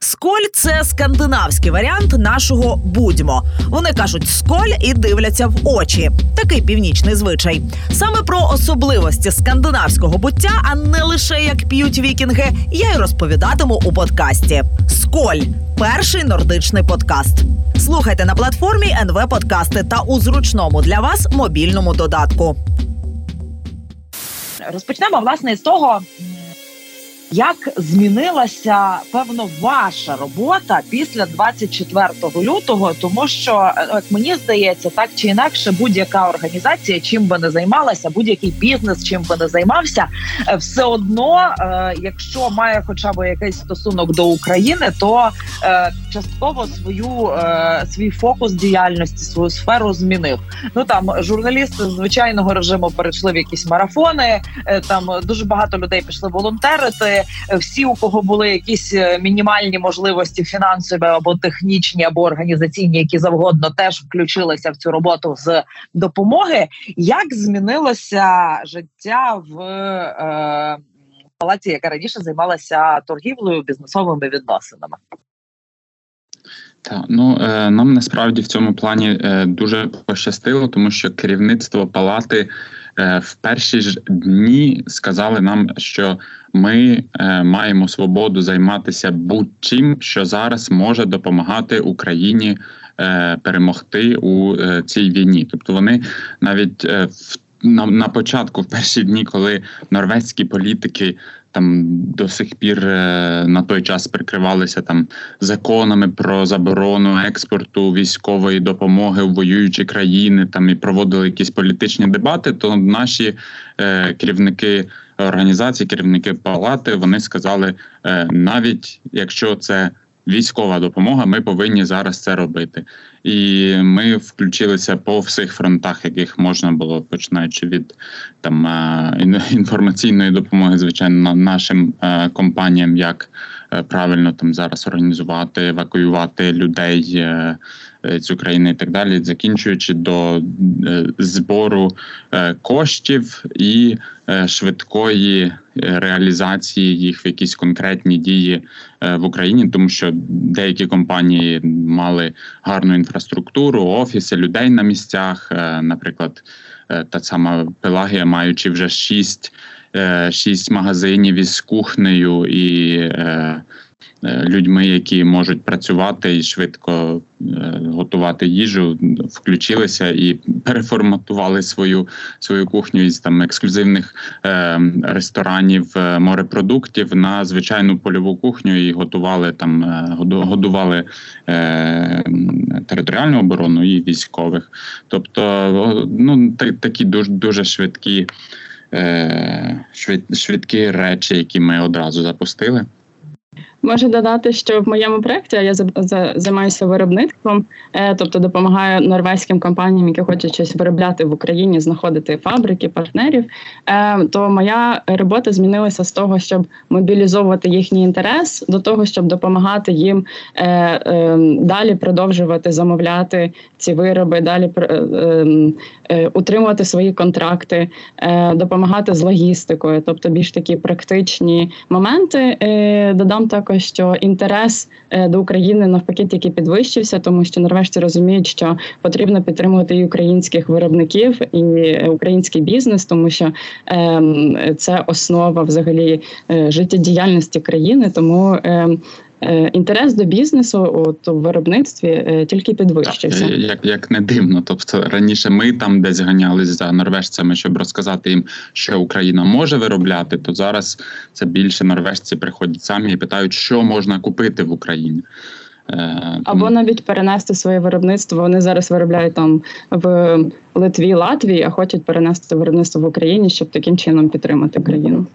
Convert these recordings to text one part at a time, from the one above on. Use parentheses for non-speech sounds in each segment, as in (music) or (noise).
Сколь це скандинавський варіант нашого будьмо. Вони кажуть сколь і дивляться в очі. Такий північний звичай. Саме про особливості скандинавського буття, а не лише як п'ють вікінги, я й розповідатиму у подкасті. Сколь перший нордичний подкаст. Слухайте на платформі НВ Подкасти та у зручному для вас мобільному додатку. Розпочнемо власне з того, як змінилася певно ваша робота після 24 лютого, тому що е, як мені здається, так чи інакше, будь-яка організація, чим би не займалася, будь-який бізнес, чим би не займався, е, все одно, е, якщо має хоча б якийсь стосунок до України, то частково свою свій фокус діяльності, свою сферу змінив. Ну там журналісти звичайного режиму перейшли в якісь марафони. Там дуже багато людей пішли волонтерити всі, у кого були якісь е, мінімальні можливості фінансові або технічні, або організаційні, які завгодно теж включилися в цю роботу з допомоги. Як змінилося життя в е, палаці, яка раніше займалася торгівлею бізнесовими відносинами? Так, ну е, нам насправді в цьому плані е, дуже пощастило, тому що керівництво палати в перші ж дні сказали нам, що ми е, маємо свободу займатися будь-чим, що зараз може допомагати Україні е, перемогти у е, цій війні. Тобто вони навіть е, в на, на початку, в перші дні, коли норвезькі політики там до сих пір е, на той час прикривалися там законами про заборону експорту військової допомоги в воюючі країни, там і проводили якісь політичні дебати, то наші е, керівники організації, керівники палати, вони сказали, е, навіть якщо це військова допомога, ми повинні зараз це робити. І ми включилися по всіх фронтах, яких можна було починаючи від там е, (laughs) інформаційної допомоги, звичайно, нашим е, компаніям, як правильно там зараз організувати, евакуювати людей з України і так далі, закінчуючи до збору коштів і Е, швидкої е, реалізації їх в якісь конкретні дії е, в Україні, тому що деякі компанії мали гарну інфраструктуру, офіси, людей на місцях. Наприклад, та сама Пелагія, маючи вже шість, шість магазинів із кухнею і Е, людьми, які можуть працювати і швидко е, готувати їжу, включилися і переформатували свою свою кухню із там ексклюзивних е, ресторанів морепродуктів на звичайну польову кухню і готували там, годували територіальну оборону і військових. Тобто, ну такі дуже дуже швидкі. Швидкі речі, які ми одразу запустили. Можу додати, що в моєму проєкті я займаюся виробництвом, е, тобто допомагаю норвезьким компаніям, які хочуть щось виробляти в Україні, знаходити фабрики, партнерів. Е, то моя робота змінилася з того, щоб мобілізовувати їхній інтерес, до того, щоб допомагати їм е, далі продовжувати замовляти ці вироби, далі утримувати свої контракти, допомагати з логістикою, тобто більш такі практичні моменти. Додам так також, що інтерес е, до України навпаки тільки підвищився, тому що норвежці розуміють, що потрібно підтримувати і українських виробників і український бізнес, тому що ем, це основа взагалі е, життєдіяльності країни. Тому ем, Е, інтерес до бізнесу от, у виробництві е, тільки підвищився. Так, як як не дивно. Тобто раніше ми там десь ганялись за норвежцями, щоб розказати їм, що Україна може виробляти, то зараз це більше норвежці приходять самі і питають, що можна купити в Україні. Е, Або навіть перенести своє виробництво. Вони зараз виробляють там в Литві, Латвії, а хочуть перенести виробництво в Україні, щоб таким чином підтримати країну.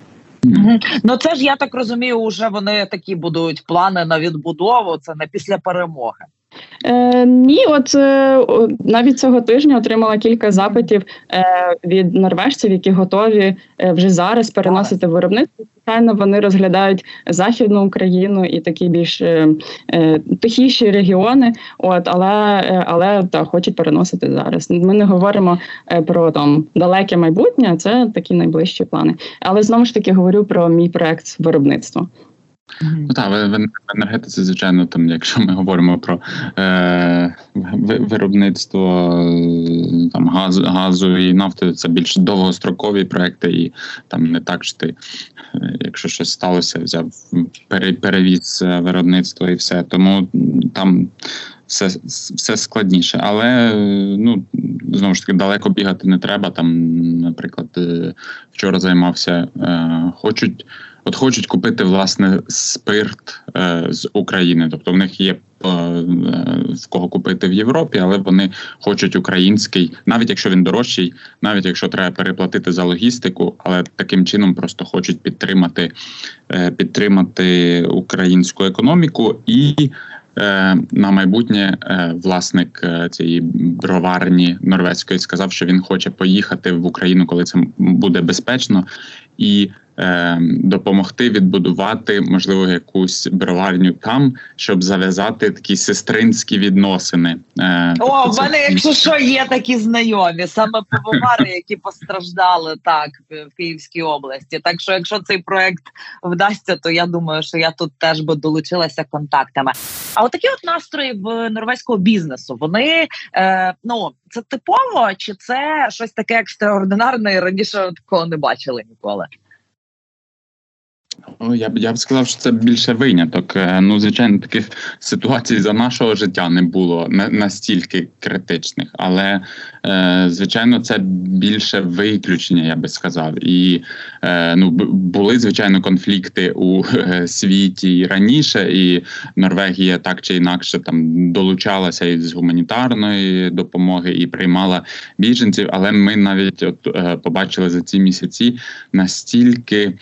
Ну це ж я так розумію, вже вони такі будують плани на відбудову. Це не після перемоги. Е, Ні, от е, навіть цього тижня отримала кілька запитів е, від норвежців, які готові е, вже зараз переносити виробництво. Звичайно, вони розглядають західну Україну і такі більш е, е, тихіші регіони. От але е, але та хочуть переносити зараз. Ми не говоримо е, про там далеке майбутнє, це такі найближчі плани. Але знову ж таки говорю про мій проект виробництва. Ну так, в енергетиці, звичайно, там, якщо ми говоримо про е, виробництво там газу газу і нафти, це більш довгострокові проекти, і там не так що ти, якщо щось сталося, взяв перевіз виробництво і все. Тому там все все складніше. Але ну знову ж таки далеко бігати не треба. Там, наприклад, е, вчора займався, е, хочуть. От хочуть купити власне спирт е, з України, тобто в них є е, в кого купити в Європі, але вони хочуть український, навіть якщо він дорожчий, навіть якщо треба переплатити за логістику, але таким чином просто хочуть підтримати, е, підтримати українську економіку і. Е, на майбутнє е, власник е, цієї броварні норвезької сказав, що він хоче поїхати в Україну, коли це буде безпечно, і е, допомогти відбудувати можливо якусь броварню там, щоб зав'язати такі сестринські відносини. Е, О, тобто в мене, це... якщо що, є такі знайомі, саме пивовари, які постраждали так в Київській області. Так що, якщо цей проект вдасться, то я думаю, що я тут теж би долучилася контактами. А от такі от настрої в норвезького бізнесу, вони е, ну це типово, чи це щось таке екстраординарне і раніше такого не бачили ніколи? Я б я б сказав, що це більше виняток. Е, ну, звичайно, таких ситуацій за нашого життя не було настільки критичних, але е, звичайно, це більше виключення, я би сказав. І е, ну були звичайно конфлікти у світі і раніше, і Норвегія так чи інакше там долучалася із гуманітарної допомоги і приймала біженців. Але ми навіть от побачили за ці місяці настільки.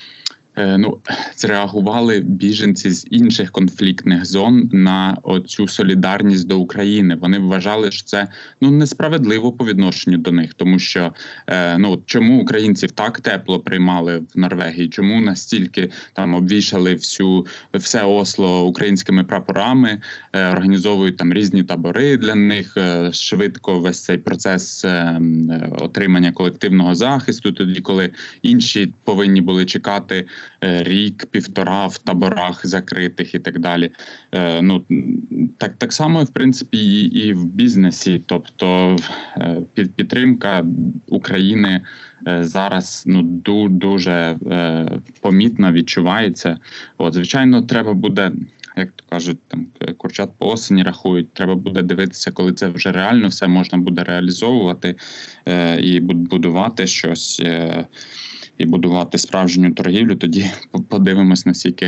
Е, ну зреагували біженці з інших конфліктних зон на оцю солідарність до України. Вони вважали, що це ну несправедливо по відношенню до них, тому що е, ну чому українців так тепло приймали в Норвегії? Чому настільки там обвішали всю все осло українськими прапорами, е, організовують там різні табори для них швидко весь цей процес отримання колективного захисту, тоді коли інші повинні були чекати. Е, рік, півтора в таборах закритих і так далі. Е, ну так так само, в принципі, і, і в бізнесі, тобто е, під підтримка України. Зараз ну дуже помітно відчувається. От, звичайно, треба буде, як то кажуть, там курчат по осені рахують. Треба буде дивитися, коли це вже реально все можна буде реалізовувати і будувати щось і будувати справжню торгівлю, тоді (laughs) подивимось, наскільки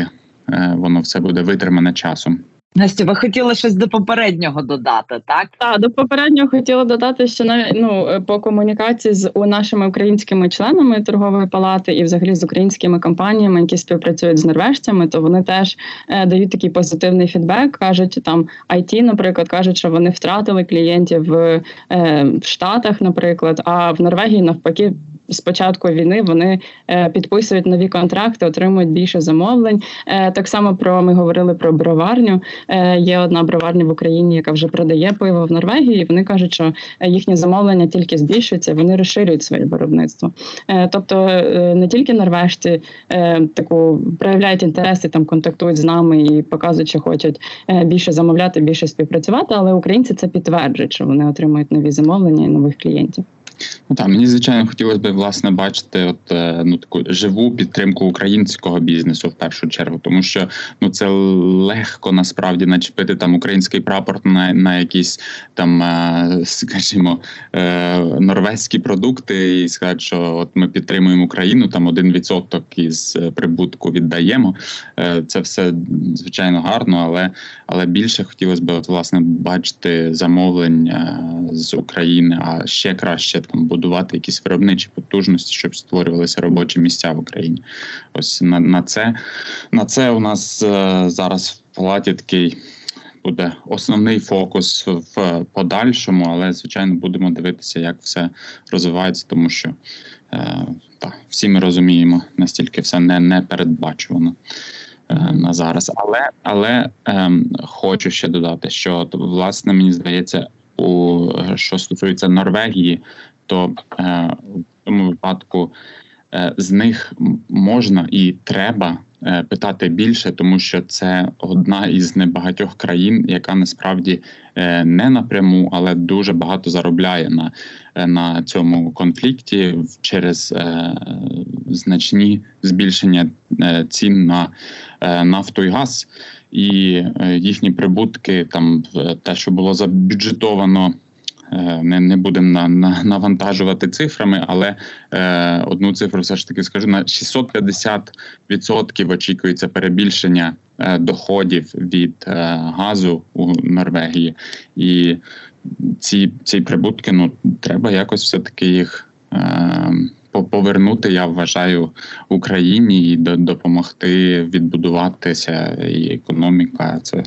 е, воно все буде витримане часом. Настя, ви хотіли щось до попереднього додати, так? Так, до попереднього хотіла додати, що навіть ну по комунікації з у нашими українськими членами торгової палати і, взагалі, з українськими компаніями, які співпрацюють з норвежцями, то вони теж е, дають такий позитивний фідбек. кажуть, там IT, наприклад, кажуть, що вони втратили клієнтів в, е, в Штатах, наприклад, а в Норвегії навпаки з початку війни вони е, підписують нові контракти, отримують більше замовлень. Е, так само про ми говорили про броварню. Е, є одна броварня в Україні, яка вже продає пиво в Норвегії. і Вони кажуть, що їхні замовлення тільки збільшуються, вони розширюють своє виробництво. Тобто не тільки норвежці таку проявляють інтереси, там контактують з нами і показують, що хочуть більше замовляти, більше співпрацювати, але українці це підтверджують, що вони отримують нові замовлення і нових клієнтів. Ну так, мені звичайно хотілося б власне бачити от е, ну таку живу підтримку українського бізнесу в першу чергу, тому що ну це легко насправді начепити там український прапор на на якісь там, е, скажімо, е, норвезькі продукти, і сказати, що от ми підтримуємо Україну, там один відсоток із прибутку віддаємо. Це все звичайно гарно, але але більше хотілося б от власне бачити замовлення з України, а ще краще там будувати якісь виробничі потужності, щоб створювалися робочі місця в Україні. Ось на на це на це у нас е, зараз в палаті такий. Буде основний фокус в подальшому, але звичайно будемо дивитися, як все розвивається, тому що е, та, всі ми розуміємо, настільки все не не передбачувано е, на зараз. Але але е, хочу ще додати, що власне мені здається, у що стосується Норвегії, то е, в цьому випадку е, з них можна і треба е, питати більше, тому що це одна із небагатьох країн, яка насправді не напряму, але дуже багато заробляє на на цьому конфлікті через значні збільшення цін на нафту і газ. І їхні прибутки, там те, що було забюджетовано не не будемо на, на, навантажувати цифрами, але е, одну цифру все ж таки скажу: на 650% очікується перебільшення е, доходів від е, газу у Норвегії, і ці ці прибутки ну треба якось все таки їх. Е, Повернути, я вважаю, Україні і допомогти відбудуватися і економіка. Це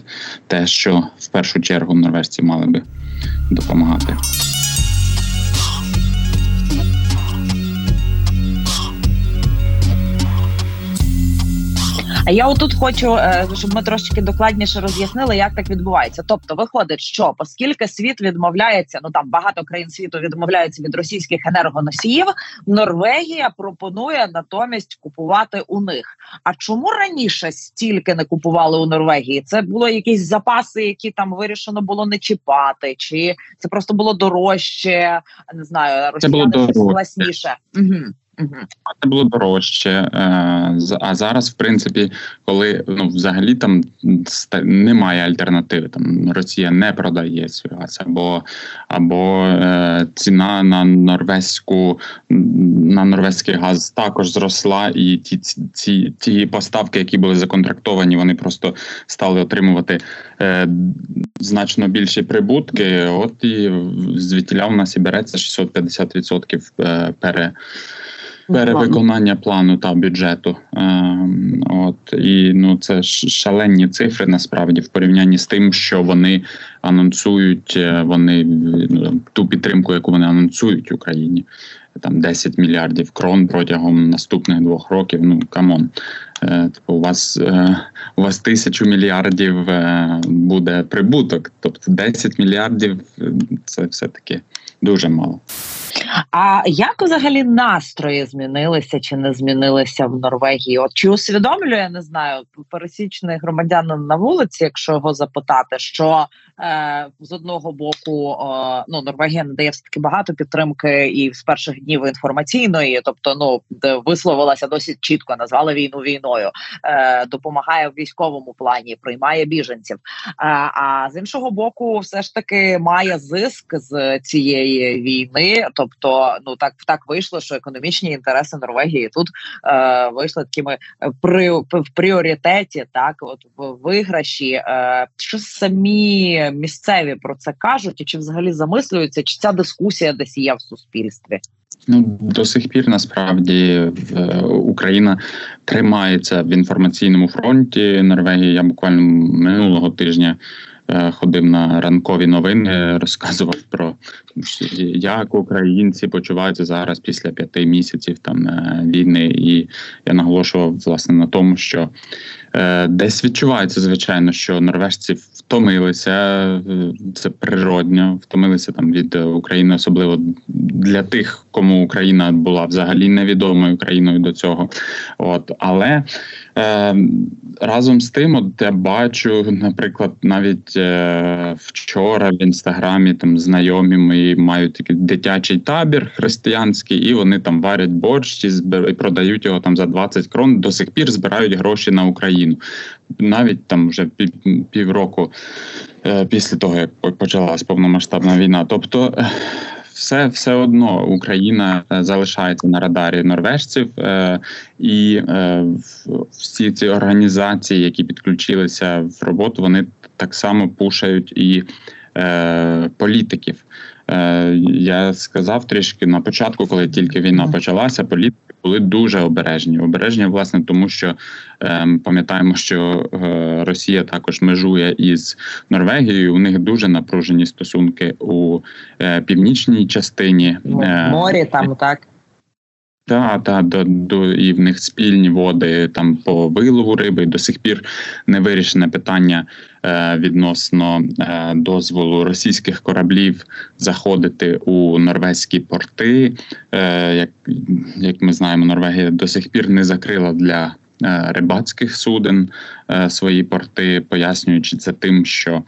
те, що в першу чергу норвежці мали би допомагати. А я отут хочу, е, щоб ми трошки докладніше роз'яснили, як так відбувається. Тобто, виходить, що оскільки світ відмовляється, ну там багато країн світу відмовляються від російських енергоносіїв, Норвегія пропонує натомість купувати у них. А чому раніше стільки не купували у Норвегії? Це було якісь запаси, які там вирішено було не чіпати, чи це просто було дорожче? Не знаю, росіяни щось власніше. Угу. Це було дорожче, е, а зараз, в принципі, коли ну взагалі там немає альтернативи, там Росія не продає свій газ, або або е, ціна на норвезьку на норвезький газ також зросла, і ті ці ті поставки, які були законтрактовані, вони просто стали отримувати е, значно більші прибутки. От і звідтіля у нас і береться 650% е, пере перевиконання плану та бюджету. Ем, от і ну це шалені цифри насправді в порівнянні з тим, що вони анонсують. Е, вони ну, ту підтримку, яку вони анонсують Україні. Там 10 мільярдів крон протягом наступних двох років. Ну come on, е, типу, у вас е, у вас тисячу мільярдів буде прибуток, тобто 10 мільярдів це все таки дуже мало. А як взагалі настрої змінилися чи не змінилися в Норвегії? От чи усвідомлює, не знаю, пересічний громадянин на вулиці, якщо його запитати, що е, з одного боку е, ну Норвегія надає все таки багато підтримки і з перших днів інформаційної, тобто ну висловилася досить чітко, назвала війну війною, е, допомагає в військовому плані, приймає біженців. Е, а з іншого боку, все ж таки має зиск з цієї війни, тобто ну так так вийшло, що економічні інтереси Норвегії тут е, вийшли такими е, при в пріоритеті, так от в виграші, е, що самі місцеві про це кажуть, і чи взагалі замислюються, чи ця дискусія десь є в суспільстві? Ну до сих пір насправді Україна тримається в інформаційному фронті Норвегії. Я буквально минулого тижня. Е, ходив на ранкові новини, розказував про як українці почуваються зараз після п'яти місяців там е, війни, і я наголошував власне на тому, що е, десь відчувається звичайно, що норвежці втомилися, це природньо, втомилися там від України, особливо для тих, кому Україна була взагалі невідомою країною до цього. От але разом з тим, от я бачу, наприклад, навіть е, вчора в інстаграмі там знайомі мої мають такий дитячий табір християнський, і вони там варять борщ і, збир, і продають його там за 20 крон. До сих пір збирають гроші на Україну. Навіть там вже пів, півроку е, після того, як почалась повномасштабна війна. Тобто все все одно Україна е, залишається на радарі норвежців, е, і е, всі ці організації, які підключилися в роботу, вони так само пушають і політиків. Я сказав трішки на початку, коли тільки війна почалася, політики були дуже обережні. Обережні, власне, тому що е, пам'ятаємо, що е, Росія також межує із Норвегією. У них дуже напружені стосунки у е, північній частині е, морі. Там так. Так, та, до, до і в них спільні води там по вилову риби. І До сих пір не вирішене питання е, відносно е, дозволу російських кораблів заходити у норвезькі порти. Е, Як як ми знаємо, Норвегія до сих пір не закрила для рибацьких суден свої порти, пояснюючи це тим, що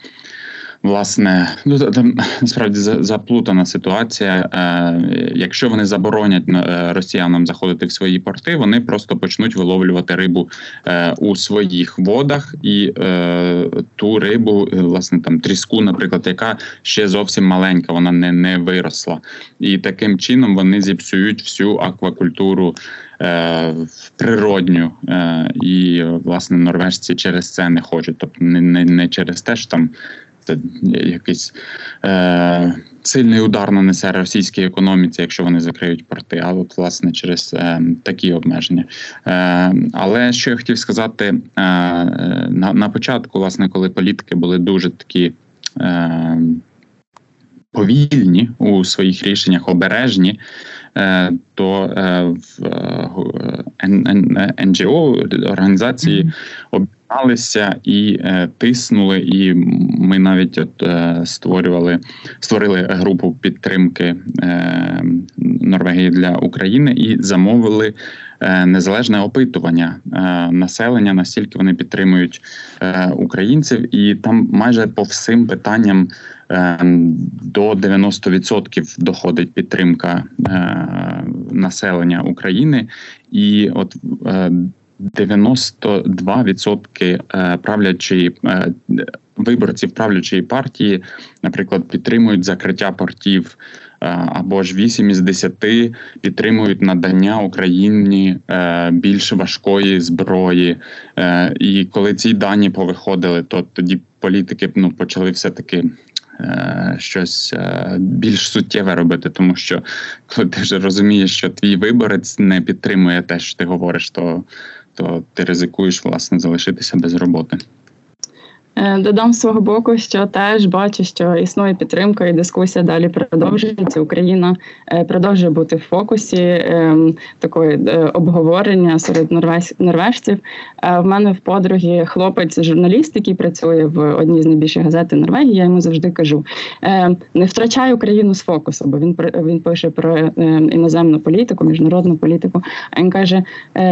Власне, ну там насправді заплутана ситуація. Е, Якщо вони заборонять е, росіянам заходити в свої порти, вони просто почнуть виловлювати рибу е, у своїх водах і ту рибу, власне, там тріску, наприклад, яка ще зовсім маленька, вона не, не виросла, і таким чином вони зіпсують всю аквакультуру. Природню і власне норвежці через це не хочуть, тобто не не, не через те, що там це якийсь е, сильний удар нанесе російській економіці, якщо вони закриють порти. А от власне через е, такі обмеження. Е, Але що я хотів сказати е, на, на початку, власне, коли політики були дуже такі. Е, Повільні у своїх рішеннях обережні, е, то е, в НГО організації об'єдналися і е, тиснули. І ми навіть от е, створювали створили групу підтримки е, Норвегії для України і замовили незалежне опитування населення, настільки вони підтримують українців, і там майже по всім питанням. До 90% доходить підтримка населення України, і от 92% е, правлячої е, виборців правлячої партії, наприклад, підтримують закриття портів. Е, або ж 8 із 10 підтримують надання Україні більш важкої зброї. І коли ці дані повиходили, то тоді політики ну почали все таки щось більш суттєве робити, тому що коли ти вже розумієш, що твій виборець не підтримує те, що ти говориш, то, то ти ризикуєш власне залишитися без роботи. Е, додам свого боку, що теж бачу, що існує підтримка і дискусія далі продовжується. Україна е, продовжує бути в фокусі ем, такої е, обговорення серед норвежців. В мене в подругі хлопець, журналіст, який працює в одній з найбільших газет Норвегії. Я йому завжди кажу: не втрачай Україну з фокусу, бо він він пише про іноземну політику, міжнародну політику. А він каже: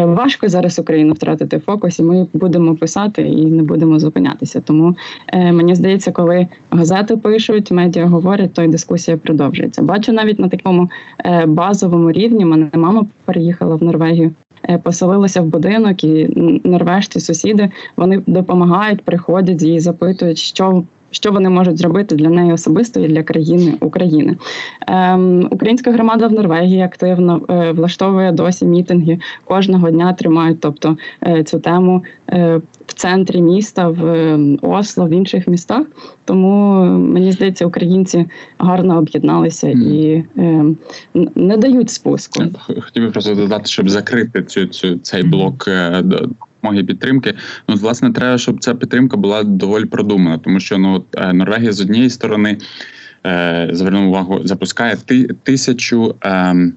важко зараз Україну втратити фокус, і ми будемо писати і не будемо зупинятися. Тому тому е, мені здається, коли газети пишуть, медіа говорять, то й дискусія продовжується. Бачу навіть на такому е, базовому рівні. Мене мама переїхала в Норвегію. Е, поселилася в будинок, і норвежці сусіди вони допомагають, приходять її запитують, що що вони можуть зробити для неї особисто і для країни України. Ем, Українська громада в Норвегії активно е, влаштовує досі мітинги кожного дня тримають, тобто е, цю тему е, в центрі міста, в е, Осло, в інших містах. Тому мені здається, українці гарно об'єдналися і е, не дають спуску. Хотів би просто додати, щоб закрити цю цю цей блок е, допомоги підтримки. Ну власне треба, щоб ця підтримка була доволі продумана, тому що ну е, Норвегія з однієї сторони е, звернув увагу, запускає ти, тисячу. Е,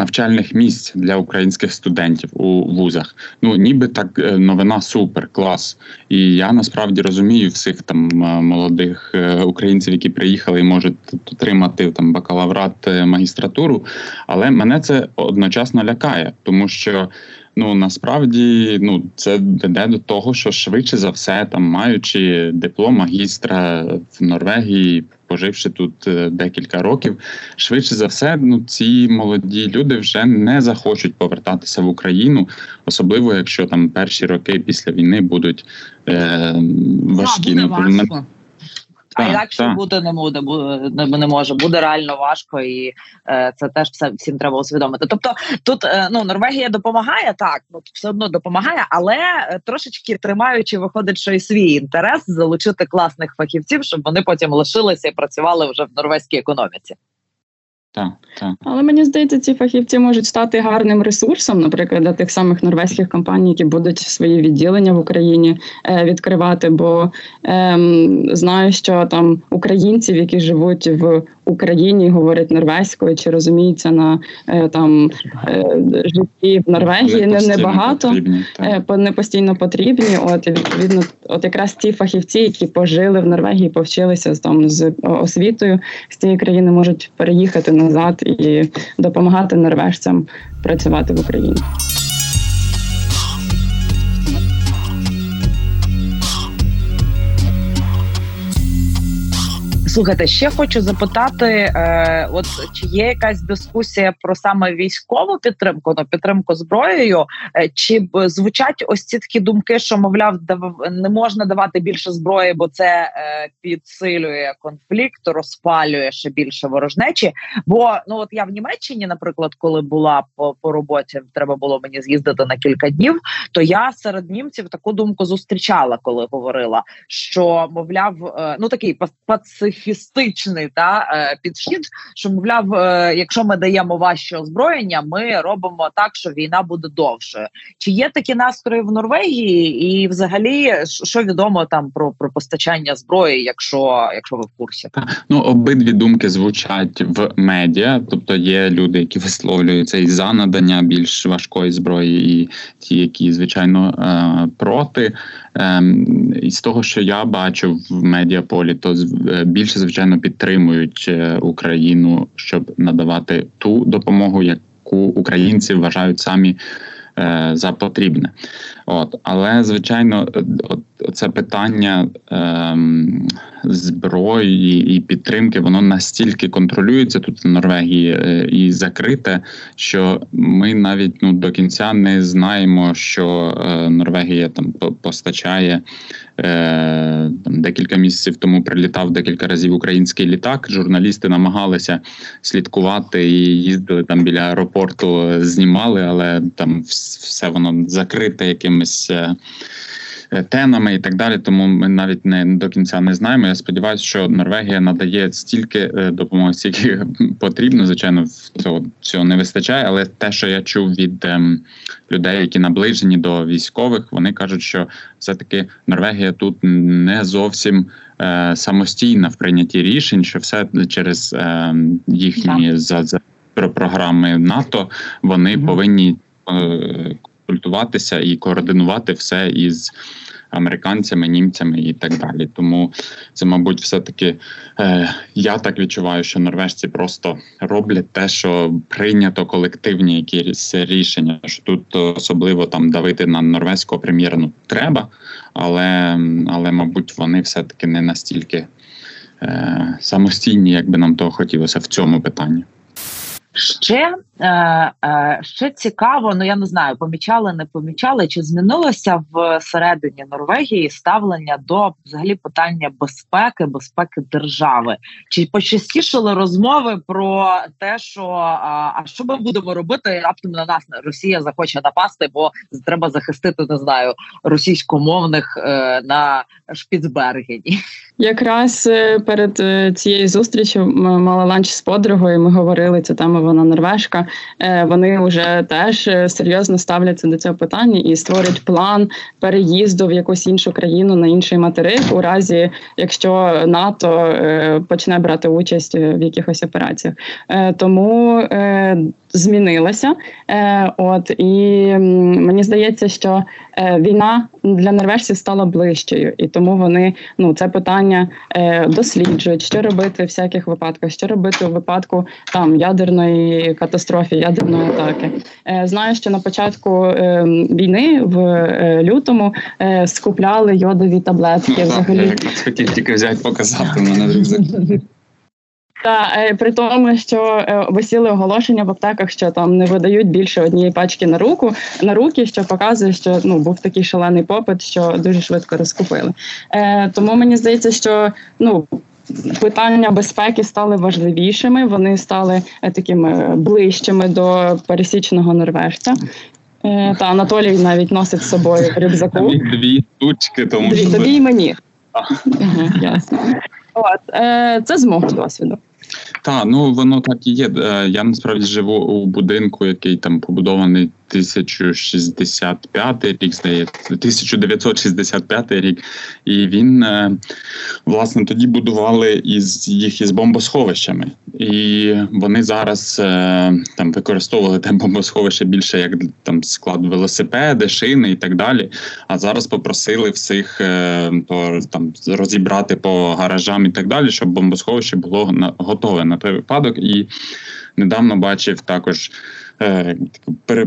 Навчальних місць для українських студентів у вузах. Ну ніби так е, новина супер, клас. І я насправді розумію всіх там молодих українців, які приїхали і можуть отримати там бакалаврат магістратуру. Але мене це одночасно лякає, тому що Ну насправді ну це веде до того, що швидше за все, там маючи диплом магістра в Норвегії, поживши тут е, декілька років, швидше за все, ну ці молоді люди вже не захочуть повертатися в Україну, особливо якщо там перші роки після війни будуть е, важкі. Да, буде ну, а інакше бути не буде, буде не може, буде реально важко, і е, це теж все всім треба усвідомити. Тобто, тут е, ну Норвегія допомагає так, ну все одно допомагає, але е, трошечки тримаючи, виходить, що і свій інтерес залучити класних фахівців, щоб вони потім лишилися і працювали вже в норвезькій економіці. Так, так. Але мені здається, ці фахівці можуть стати гарним ресурсом, наприклад, для тих самих норвезьких компаній, які будуть свої відділення в Україні е, відкривати. Бо е, знаю, що там українців, які живуть в Україні, говорять норвезькою чи розуміються на е, там е, житті в Норвегії, не небагато е, не постійно потрібні. От відповідно, от якраз ті фахівці, які пожили в Норвегії, повчилися там з освітою з цієї країни, можуть переїхати назад і допомагати норвежцям працювати в Україні. Слухайте, ще хочу запитати: е, от чи є якась дискусія про саме військову підтримку, ну підтримку зброєю? Е, чи б звучать ось ці такі думки, що мовляв, не можна давати більше зброї, бо це е, підсилює конфлікт, розпалює ще більше ворожнечі? Бо ну от я в Німеччині, наприклад, коли була по, по роботі, треба було мені з'їздити на кілька днів. То я серед німців таку думку зустрічала, коли говорила, що мовляв, е, ну такий пацифістичний та е, підхід, що мовляв, е, якщо ми даємо важче озброєння, ми робимо так, що війна буде довшою. Чи є такі настрої в Норвегії, і взагалі що відомо там про про постачання зброї, якщо якщо ви в курсі? Ну обидві думки звучать в медіа, тобто є люди, які висловлюються і за надання більш важкої зброї, і ті, які звичайно проти. Ем, і з того, що я бачу в медіаполі, то е, більше звичайно підтримують е, Україну, щоб надавати ту допомогу, яку українці вважають самі е, за потрібне. От, але звичайно, от це питання е, зброї і підтримки, воно настільки контролюється тут в Норвегії е, і закрите, що ми навіть ну до кінця не знаємо, що е, Норвегія там постачає. Е, там Декілька місяців тому прилітав декілька разів український літак. Журналісти намагалися слідкувати і їздили там біля аеропорту, знімали, але там все воно закрите якимись е, Е, тенами і так далі. Тому ми навіть не до кінця не знаємо. Я сподіваюся, що Норвегія надає стільки е, допомоги, скільки (laughs) потрібно. Звичайно, цього цього не вистачає. Але те, що я чув від ем, людей, які наближені до військових, вони кажуть, що все таки Норвегія тут не зовсім. Самостійна в прийнятті рішень, що все через е, їхні за, за програми НАТО вони mm-hmm. повинні е, консультуватися і координувати все із американцями, німцями і так далі. Тому це, мабуть, все таки е, я так відчуваю, що норвежці просто роблять те, що прийнято колективні якісь рішення. Що тут особливо там давити на норвезького прем'єра ну треба, але, але мабуть, вони все таки не настільки е, самостійні, як би нам того хотілося в цьому питанні. Ще е, е, ще цікаво, ну я не знаю, помічали, не помічали, чи змінилося в середині Норвегії ставлення до взагалі питання безпеки, безпеки держави? Чи почастішили розмови про те, що а, а що ми будемо робити? Раптом на нас Росія захоче напасти, бо треба захистити, не знаю, російськомовних е, на Шпіцбергені? Якраз е, перед е, цією зустрічю мала ланч з подругою. Ми говорили цю тему. Вона норвежка. Е, вони вже теж серйозно ставляться до цього питання і створюють план переїзду в якусь іншу країну на інший материк, у разі якщо НАТО почне брати участь в якихось операціях. Тому змінилася. Е, От і мені здається, що е, війна для норвежців стала ближчою, і тому вони ну це питання е, досліджують, що робити в всяких випадках, що робити у випадку там ядерної катастрофи, ядерної атаки. Е, Знаю, що на початку е, війни в е, лютому е, скупляли йодові таблетки. Ну, взагалі я хотів тільки взяти показати мене рюкзак. (laughs) Та е, при тому, що е, висіли оголошення в аптеках, що там не видають більше однієї пачки на руку на руки, що показує, що ну був такий шалений попит, що дуже швидко розкупили. Е, Тому мені здається, що ну. Питання безпеки стали важливішими, вони стали е, такими ближчими до пересічного норвежця. Та Анатолій навіть носить з собою рюкзаку. Дві штучки, тому Дві, тобі і мені. Ага, ясно. От, е, Це з мого досвіду. Так, ну воно так і є. Е, я насправді живу у будинку, який там побудований 1065 рік, здається, 1965 рік, і він е, власне тоді будували із їх із бомбосховищами, і вони зараз е, там використовували те бомбосховище більше як там склад велосипеди, шини і так далі. А зараз попросили всіх то там розібрати по гаражам і так далі, щоб бомбосховище було на готове на той випадок. І недавно бачив також е,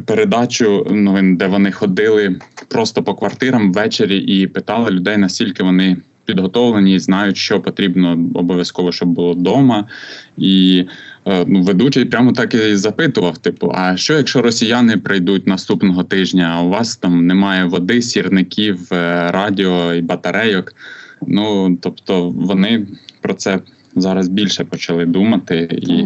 передачу новин, де вони ходили просто по квартирам ввечері і питали людей, наскільки вони підготовлені, знають, що потрібно обов'язково, щоб було вдома. І е, ну, ведучий прямо так і запитував: типу, а що якщо росіяни прийдуть наступного тижня, а у вас там немає води, сірників, е, радіо і батарейок? Ну тобто вони про це зараз більше почали думати і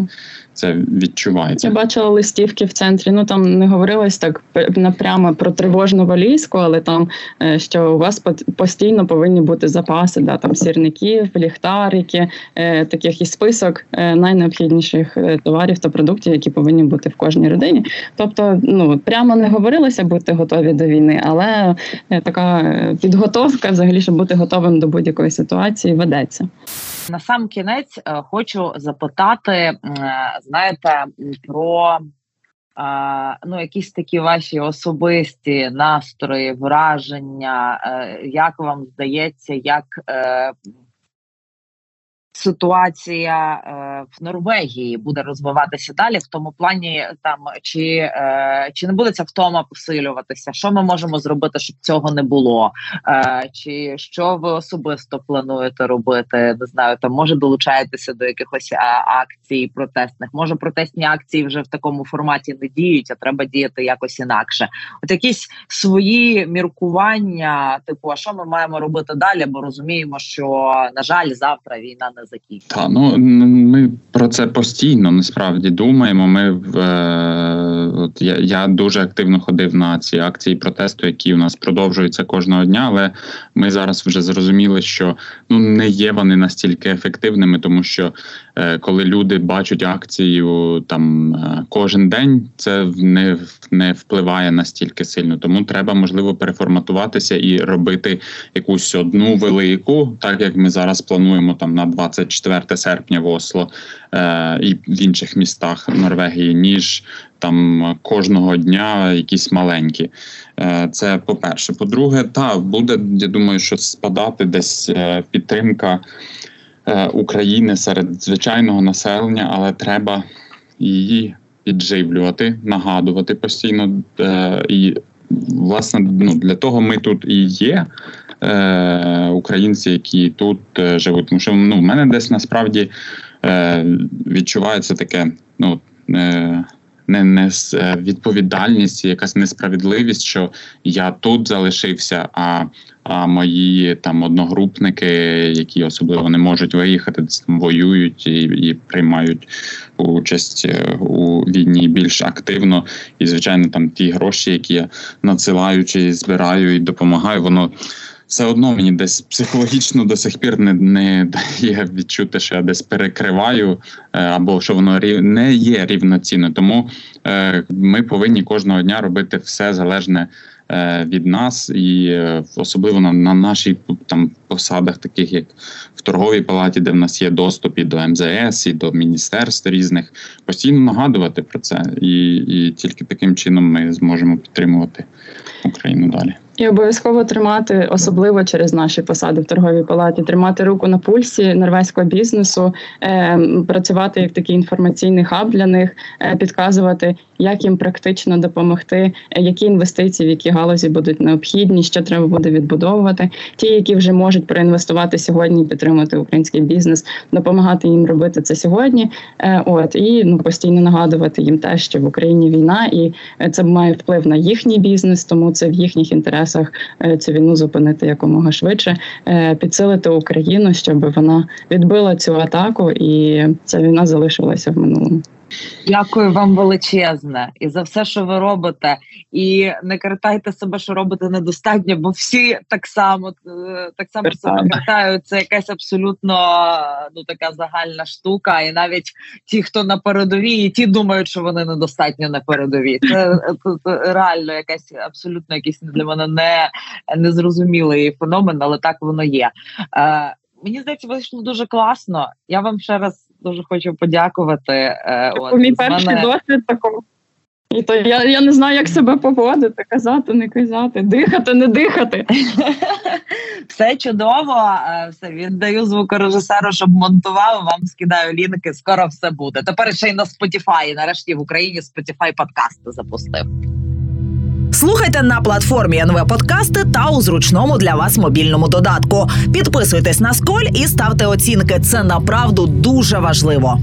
це відчувається. Я бачила листівки в центрі. Ну там не говорилось так напрямо про тривожну валізку, але там е, що у вас постійно повинні бути запаси, да там сірників, ліхтарики, е, таких і список е, найнеобхідніших товарів та продуктів, які повинні бути в кожній родині. Тобто, ну прямо не говорилося бути готові до війни, але така підготовка, взагалі, щоб бути готовим до будь-якої ситуації, ведеться. На сам кінець хочу запитати знаєте, про ну, якісь такі ваші особисті настрої, враження, е, як вам здається, як е, ситуація е, в Норвегії буде розвиватися далі, в тому плані там чи е, чи не буде ця втома посилюватися? Що ми можемо зробити, щоб цього не було? Е, Чи що ви особисто плануєте робити? Не знаю, там може долучаєтеся до якихось акцій протестних? Може протестні акції вже в такому форматі не діють, а треба діяти якось інакше? От якісь свої міркування, типу, а що ми маємо робити далі? Бо розуміємо, що на жаль, завтра війна не закінчиться. Та ну ми про це постійно насправді думаємо. Ми в е, от я, я дуже активно ходив на ці акції протесту, які у нас продовжуються кожного дня. Але ми зараз вже зрозуміли, що ну не є вони настільки ефективними, тому що коли люди бачать акцію там е, кожен день, це не не впливає настільки сильно. Тому треба можливо переформатуватися і робити якусь одну велику, так як ми зараз плануємо там на 20 24 серпня в Осло е, і в інших містах Норвегії, ніж там кожного дня якісь маленькі. Е, Це по-перше. По-друге, та буде, я думаю, що спадати десь е, підтримка е, України серед звичайного населення, але треба її підживлювати, нагадувати постійно. Е, і Власне, ну для того ми тут і є, е, українці, які тут е, живуть. Тому що ну, в мене десь насправді е, відчувається таке, ну е, не, не е, відповідальність, якась несправедливість, що я тут залишився, а а мої там одногрупники, які особливо не можуть виїхати, там воюють і і приймають участь е, у війні більш активно. І звичайно, там ті гроші, які я надсилаю чи збираю і допомагаю, воно все одно мені десь психологічно до сих пір не не дає відчути, що я десь перекриваю, е, або що воно не є рівноцінно. Тому е, ми повинні кожного дня робити все залежне. Е, від нас, і особливо на на нашій там посадах, таких як в торговій палаті, де в нас є доступ і до МЗС, і до міністерств різних, постійно нагадувати про це, і, і тільки таким чином ми зможемо підтримувати Україну далі. І обов'язково тримати, особливо через наші посади в торговій палаті, тримати руку на пульсі норвезького бізнесу, е, працювати як такий інформаційний хаб для них, е, підказувати, як їм практично допомогти, е, які інвестиції, в які галузі будуть необхідні, що треба буде відбудовувати. Ті, які вже можуть проінвестувати сьогодні, підтримати український бізнес, допомагати їм робити це сьогодні. Е, от і ну постійно нагадувати їм те, що в Україні війна, і е, це має вплив на їхній бізнес, тому це в їхніх інтересах інтересах е, цю війну зупинити якомога швидше, е, підсилити Україну, щоб вона відбила цю атаку, і ця війна залишилася в минулому. Дякую вам величезне і за все, що ви робите, і не картайте себе, що робите недостатньо, бо всі так само е, так само себе картають. Це якась абсолютно ну така загальна штука. І навіть ті, хто на передовій, і ті думають, що вони недостатньо на передовій. Це, це, це реально якась абсолютно якийсь для мене не незрозумілий феномен, але так воно є. Е, Мені здається, вийшло дуже класно. Я вам ще раз дуже хочу подякувати. Е, от, Мій перший мене... досвід такого. І то я я не знаю, як себе поводити, казати, не казати, дихати, не дихати. (laughs) Все чудово. Е, все віддаю звукорежисеру, щоб монтував. Вам скидаю лінки. Скоро все буде. Тепер ще й на Spotify. Нарешті в Україні Spotify подкасти запустив. Слухайте на платформі НВ Подкасти та у зручному для вас мобільному додатку. Підписуйтесь на сколь і ставте оцінки. Це направду дуже важливо.